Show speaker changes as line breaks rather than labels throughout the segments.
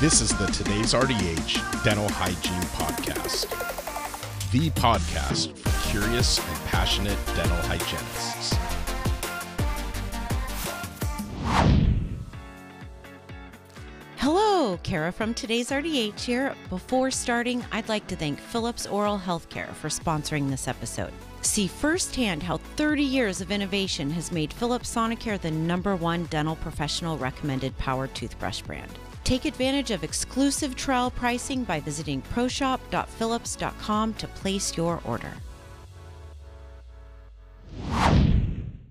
This is the Today's RDH Dental Hygiene Podcast, the podcast for curious and passionate dental hygienists.
Hello, Kara from Today's RDH here. Before starting, I'd like to thank Philips Oral Healthcare for sponsoring this episode. See firsthand how 30 years of innovation has made Philips Sonicare the number one dental professional recommended power toothbrush brand. Take advantage of exclusive trial pricing by visiting proshop.philips.com to place your order.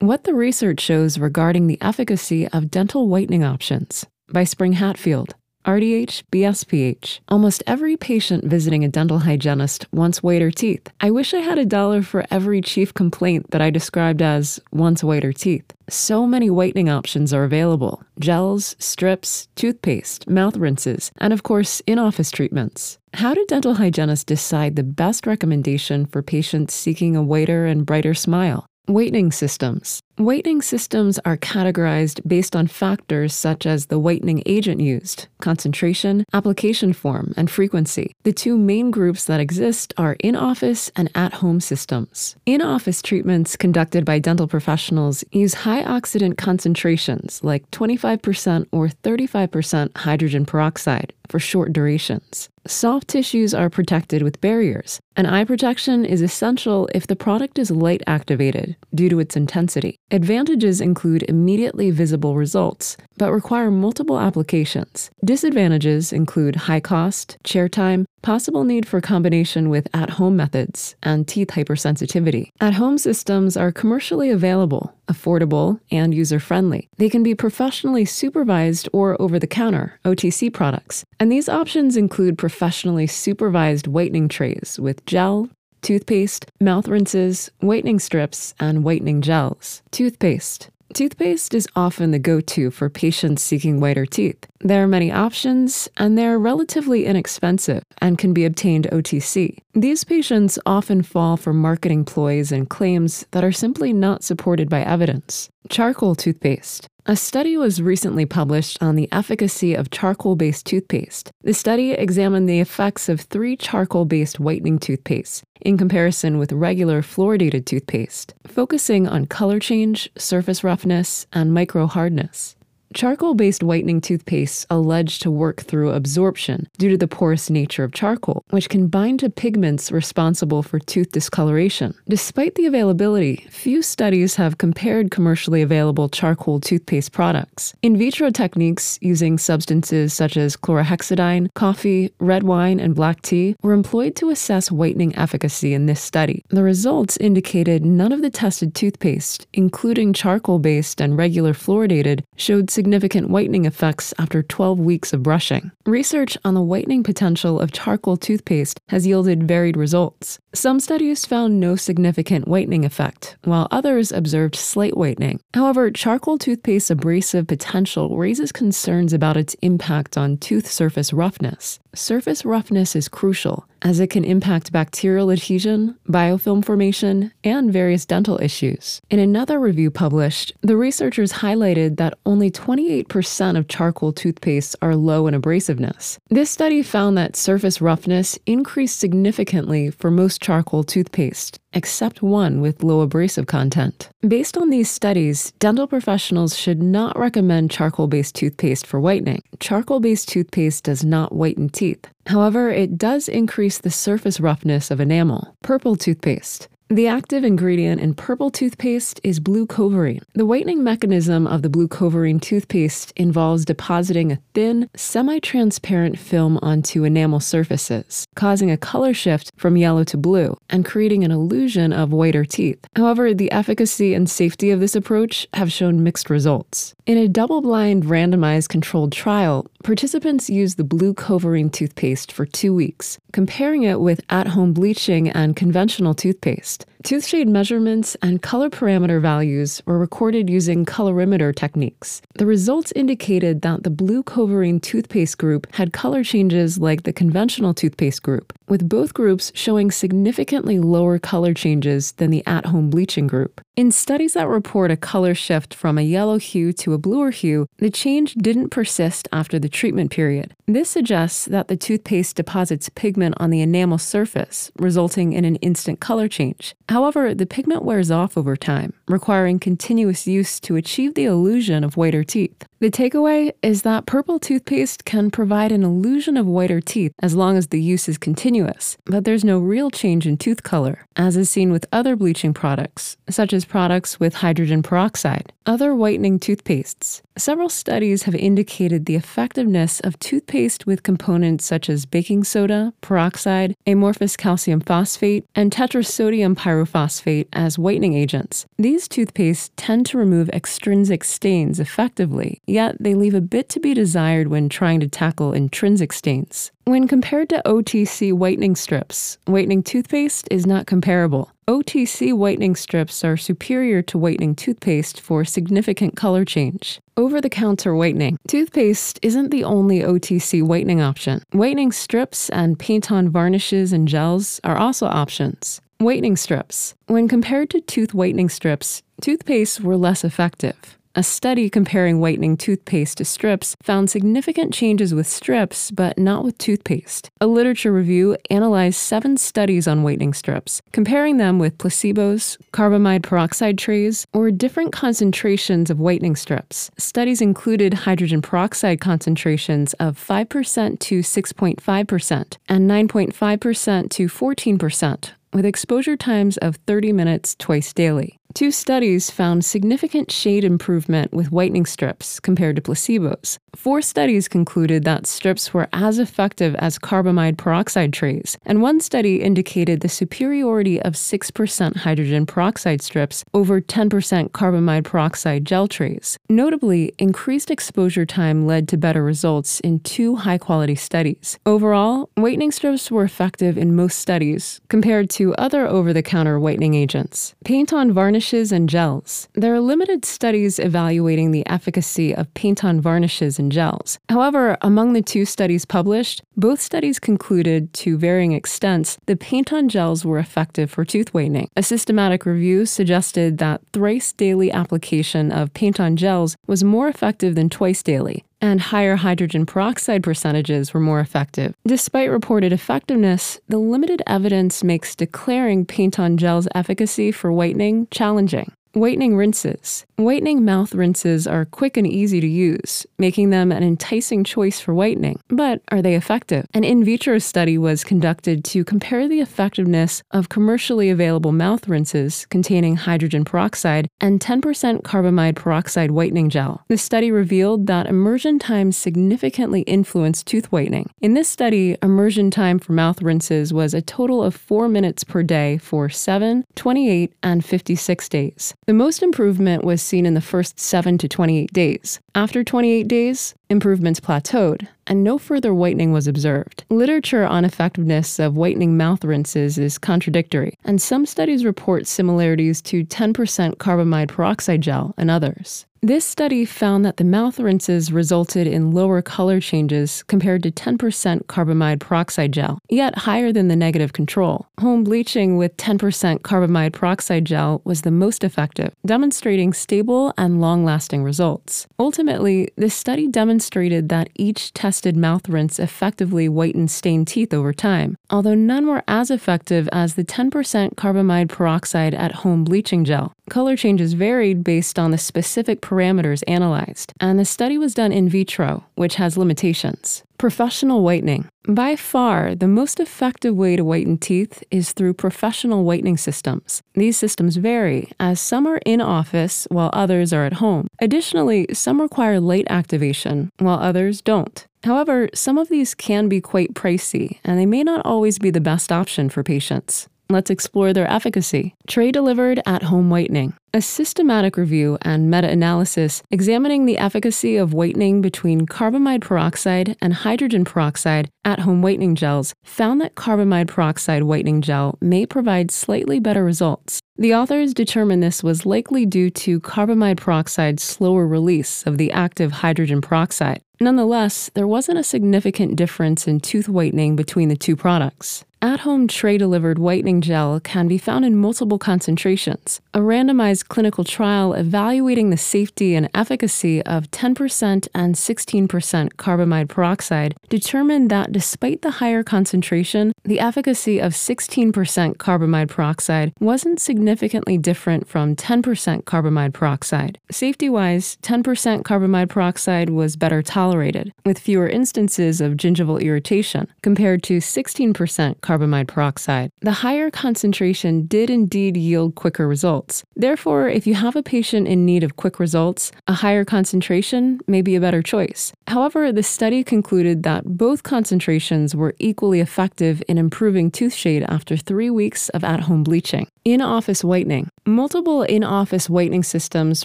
What the research shows regarding the efficacy of dental whitening options by Spring Hatfield. RDH, BSPH. Almost every patient visiting a dental hygienist wants whiter teeth. I wish I had a dollar for every chief complaint that I described as wants whiter teeth. So many whitening options are available gels, strips, toothpaste, mouth rinses, and of course, in office treatments. How do dental hygienists decide the best recommendation for patients seeking a whiter and brighter smile? Whitening systems. Whitening systems are categorized based on factors such as the whitening agent used, concentration, application form, and frequency. The two main groups that exist are in office and at home systems. In office treatments conducted by dental professionals use high oxidant concentrations like 25% or 35% hydrogen peroxide for short durations. Soft tissues are protected with barriers, and eye protection is essential if the product is light activated due to its intensity. Advantages include immediately visible results, but require multiple applications. Disadvantages include high cost, chair time, possible need for combination with at home methods, and teeth hypersensitivity. At home systems are commercially available, affordable, and user friendly. They can be professionally supervised or over the counter, OTC products, and these options include professionally supervised whitening trays with gel, toothpaste, mouth rinses, whitening strips, and whitening gels. Toothpaste. Toothpaste is often the go to for patients seeking whiter teeth. There are many options, and they're relatively inexpensive and can be obtained OTC. These patients often fall for marketing ploys and claims that are simply not supported by evidence. Charcoal toothpaste. A study was recently published on the efficacy of charcoal based toothpaste. The study examined the effects of three charcoal based whitening toothpaste in comparison with regular fluoridated toothpaste, focusing on color change, surface roughness, and micro hardness. Charcoal based whitening toothpastes alleged to work through absorption due to the porous nature of charcoal, which can bind to pigments responsible for tooth discoloration. Despite the availability, few studies have compared commercially available charcoal toothpaste products. In vitro techniques using substances such as chlorhexidine, coffee, red wine, and black tea were employed to assess whitening efficacy in this study. The results indicated none of the tested toothpaste, including charcoal based and regular fluoridated, showed significant whitening effects after 12 weeks of brushing. Research on the whitening potential of charcoal toothpaste has yielded varied results. Some studies found no significant whitening effect, while others observed slight whitening. However, charcoal toothpaste's abrasive potential raises concerns about its impact on tooth surface roughness. Surface roughness is crucial, as it can impact bacterial adhesion, biofilm formation, and various dental issues. In another review published, the researchers highlighted that only 28% of charcoal toothpastes are low in abrasiveness. This study found that surface roughness increased significantly for most charcoal toothpaste, except one with low abrasive content. Based on these studies, dental professionals should not recommend charcoal based toothpaste for whitening. Charcoal based toothpaste does not whiten teeth. However, it does increase the surface roughness of enamel. Purple toothpaste. The active ingredient in purple toothpaste is blue covarine. The whitening mechanism of the blue covarine toothpaste involves depositing a thin, semi transparent film onto enamel surfaces, causing a color shift from yellow to blue and creating an illusion of whiter teeth. However, the efficacy and safety of this approach have shown mixed results. In a double blind, randomized controlled trial, participants used the blue covarine toothpaste for two weeks, comparing it with at home bleaching and conventional toothpaste. Tooth shade measurements and color parameter values were recorded using colorimeter techniques. The results indicated that the blue Covarine toothpaste group had color changes like the conventional toothpaste group, with both groups showing significantly lower color changes than the at home bleaching group. In studies that report a color shift from a yellow hue to a bluer hue, the change didn't persist after the treatment period. This suggests that the toothpaste deposits pigment on the enamel surface, resulting in an instant color change. However, the pigment wears off over time, requiring continuous use to achieve the illusion of whiter teeth. The takeaway is that purple toothpaste can provide an illusion of whiter teeth as long as the use is continuous, but there's no real change in tooth color, as is seen with other bleaching products, such as products with hydrogen peroxide. Other whitening toothpastes. Several studies have indicated the effectiveness of toothpaste with components such as baking soda, peroxide, amorphous calcium phosphate, and tetrasodium pyrophosphate as whitening agents. These toothpastes tend to remove extrinsic stains effectively, yet they leave a bit to be desired when trying to tackle intrinsic stains. When compared to OTC whitening strips, whitening toothpaste is not comparable. OTC whitening strips are superior to whitening toothpaste for significant color change. Over the counter whitening. Toothpaste isn't the only OTC whitening option. Whitening strips and paint on varnishes and gels are also options. Whitening strips. When compared to tooth whitening strips, toothpastes were less effective. A study comparing whitening toothpaste to strips found significant changes with strips, but not with toothpaste. A literature review analyzed seven studies on whitening strips, comparing them with placebos, carbamide peroxide trays, or different concentrations of whitening strips. Studies included hydrogen peroxide concentrations of 5% to 6.5% and 9.5% to 14%, with exposure times of 30 minutes twice daily. Two studies found significant shade improvement with whitening strips compared to placebos. Four studies concluded that strips were as effective as carbamide peroxide trays, and one study indicated the superiority of 6% hydrogen peroxide strips over 10% carbamide peroxide gel trays. Notably, increased exposure time led to better results in two high quality studies. Overall, whitening strips were effective in most studies compared to other over the counter whitening agents. Paint on varnish varnishes and gels. There are limited studies evaluating the efficacy of paint on varnishes and gels. However, among the two studies published, both studies concluded, to varying extents, that paint on gels were effective for tooth whitening. A systematic review suggested that thrice daily application of paint on gels was more effective than twice daily, and higher hydrogen peroxide percentages were more effective. Despite reported effectiveness, the limited evidence makes declaring paint on gel's efficacy for whitening challenging. Whitening rinses. Whitening mouth rinses are quick and easy to use, making them an enticing choice for whitening. But are they effective? An in vitro study was conducted to compare the effectiveness of commercially available mouth rinses containing hydrogen peroxide and 10% carbamide peroxide whitening gel. The study revealed that immersion time significantly influenced tooth whitening. In this study, immersion time for mouth rinses was a total of 4 minutes per day for 7, 28, and 56 days. The most improvement was seen in the first 7 to 28 days. After 28 days, improvements plateaued, and no further whitening was observed. Literature on effectiveness of whitening mouth rinses is contradictory, and some studies report similarities to 10% carbamide peroxide gel and others. This study found that the mouth rinses resulted in lower color changes compared to 10% carbamide peroxide gel, yet higher than the negative control. Home bleaching with 10% carbamide peroxide gel was the most effective, demonstrating stable and long lasting results. Ultimately, this study demonstrated that each tested mouth rinse effectively whitened stained teeth over time, although none were as effective as the 10% carbamide peroxide at home bleaching gel. Color changes varied based on the specific parameters analyzed, and the study was done in vitro, which has limitations. Professional whitening. By far, the most effective way to whiten teeth is through professional whitening systems. These systems vary, as some are in office while others are at home. Additionally, some require light activation, while others don't. However, some of these can be quite pricey, and they may not always be the best option for patients. Let's explore their efficacy. Tray delivered at home whitening. A systematic review and meta analysis examining the efficacy of whitening between carbamide peroxide and hydrogen peroxide at home whitening gels found that carbamide peroxide whitening gel may provide slightly better results. The authors determined this was likely due to carbamide peroxide's slower release of the active hydrogen peroxide. Nonetheless, there wasn't a significant difference in tooth whitening between the two products. At home tray delivered whitening gel can be found in multiple concentrations. A randomized clinical trial evaluating the safety and efficacy of 10% and 16% carbamide peroxide determined that despite the higher concentration, the efficacy of 16% carbamide peroxide wasn't significantly different from 10% carbamide peroxide. Safety wise, 10% carbamide peroxide was better tolerated, with fewer instances of gingival irritation, compared to 16% carbamide peroxide. The higher concentration did indeed yield quicker results. Therefore, if you have a patient in need of quick results, a higher concentration may be a better choice. However, the study concluded that both concentrations were equally effective in improving tooth shade after three weeks of at home bleaching. In office whitening. Multiple in office whitening systems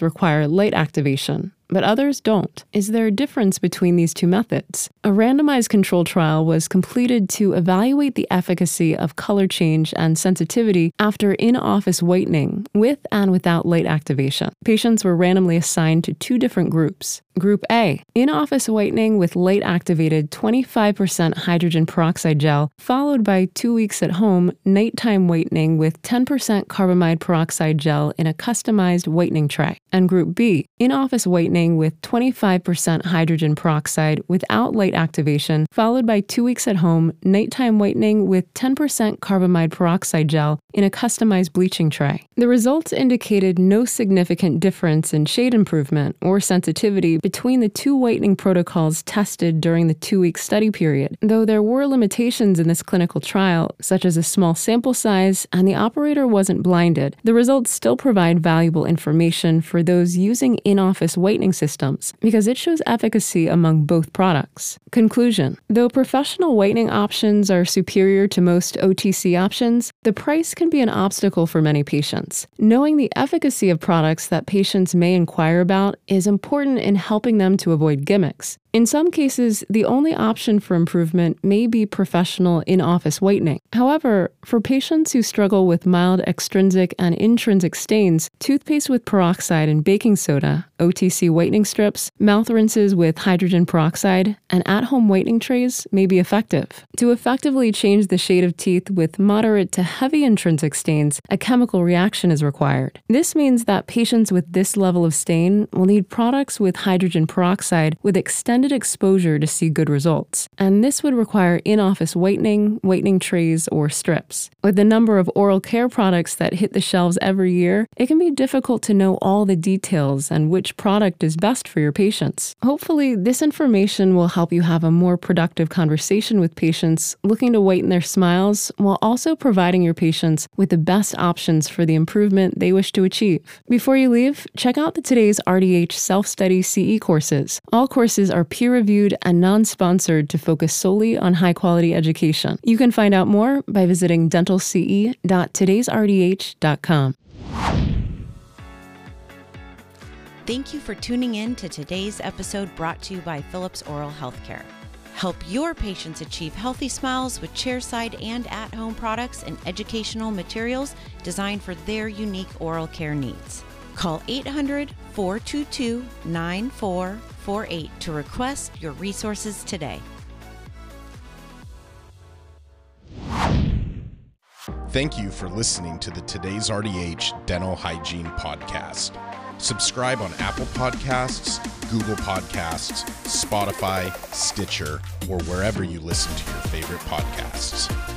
require light activation but others don't. Is there a difference between these two methods? A randomized control trial was completed to evaluate the efficacy of color change and sensitivity after in office whitening with and without light activation. Patients were randomly assigned to two different groups. Group A, in office whitening with light activated 25% hydrogen peroxide gel, followed by two weeks at home nighttime whitening with 10% carbamide peroxide gel in a customized whitening tray. And Group B, in office whitening with 25% hydrogen peroxide without light activation, followed by two weeks at home nighttime whitening with 10% carbamide peroxide gel in a customized bleaching tray. The results indicated no significant difference in shade improvement or sensitivity between the two whitening protocols tested during the two week study period, though there were limitations in this clinical trial, such as a small sample size and the operator wasn't blinded. The results still provide valuable information for those using in office whitening systems because it shows efficacy among both products. Conclusion Though professional whitening options are superior to most OTC options, the price can be an obstacle for many patients. Knowing the efficacy of products that patients may inquire about is important in helping helping them to avoid gimmicks. In some cases, the only option for improvement may be professional in office whitening. However, for patients who struggle with mild extrinsic and intrinsic stains, toothpaste with peroxide and baking soda, OTC whitening strips, mouth rinses with hydrogen peroxide, and at home whitening trays may be effective. To effectively change the shade of teeth with moderate to heavy intrinsic stains, a chemical reaction is required. This means that patients with this level of stain will need products with hydrogen peroxide with extended extended exposure to see good results, and this would require in office whitening, whitening trays, or strips. With the number of oral care products that hit the shelves every year, it can be difficult to know all the details and which product is best for your patients. Hopefully, this information will help you have a more productive conversation with patients looking to whiten their smiles while also providing your patients with the best options for the improvement they wish to achieve. Before you leave, check out the today's RDH self study CE courses. All courses are peer reviewed and non sponsored to focus solely on high quality education. You can find out more by visiting dentalce.todaysrdh.com.
Thank you for tuning in to today's episode brought to you by Philips Oral Healthcare. Help your patients achieve healthy smiles with chairside and at home products and educational materials designed for their unique oral care needs. Call 800 422 9448 to request your resources today.
Thank you for listening to the Today's RDH Dental Hygiene Podcast. Subscribe on Apple Podcasts, Google Podcasts, Spotify, Stitcher, or wherever you listen to your favorite podcasts.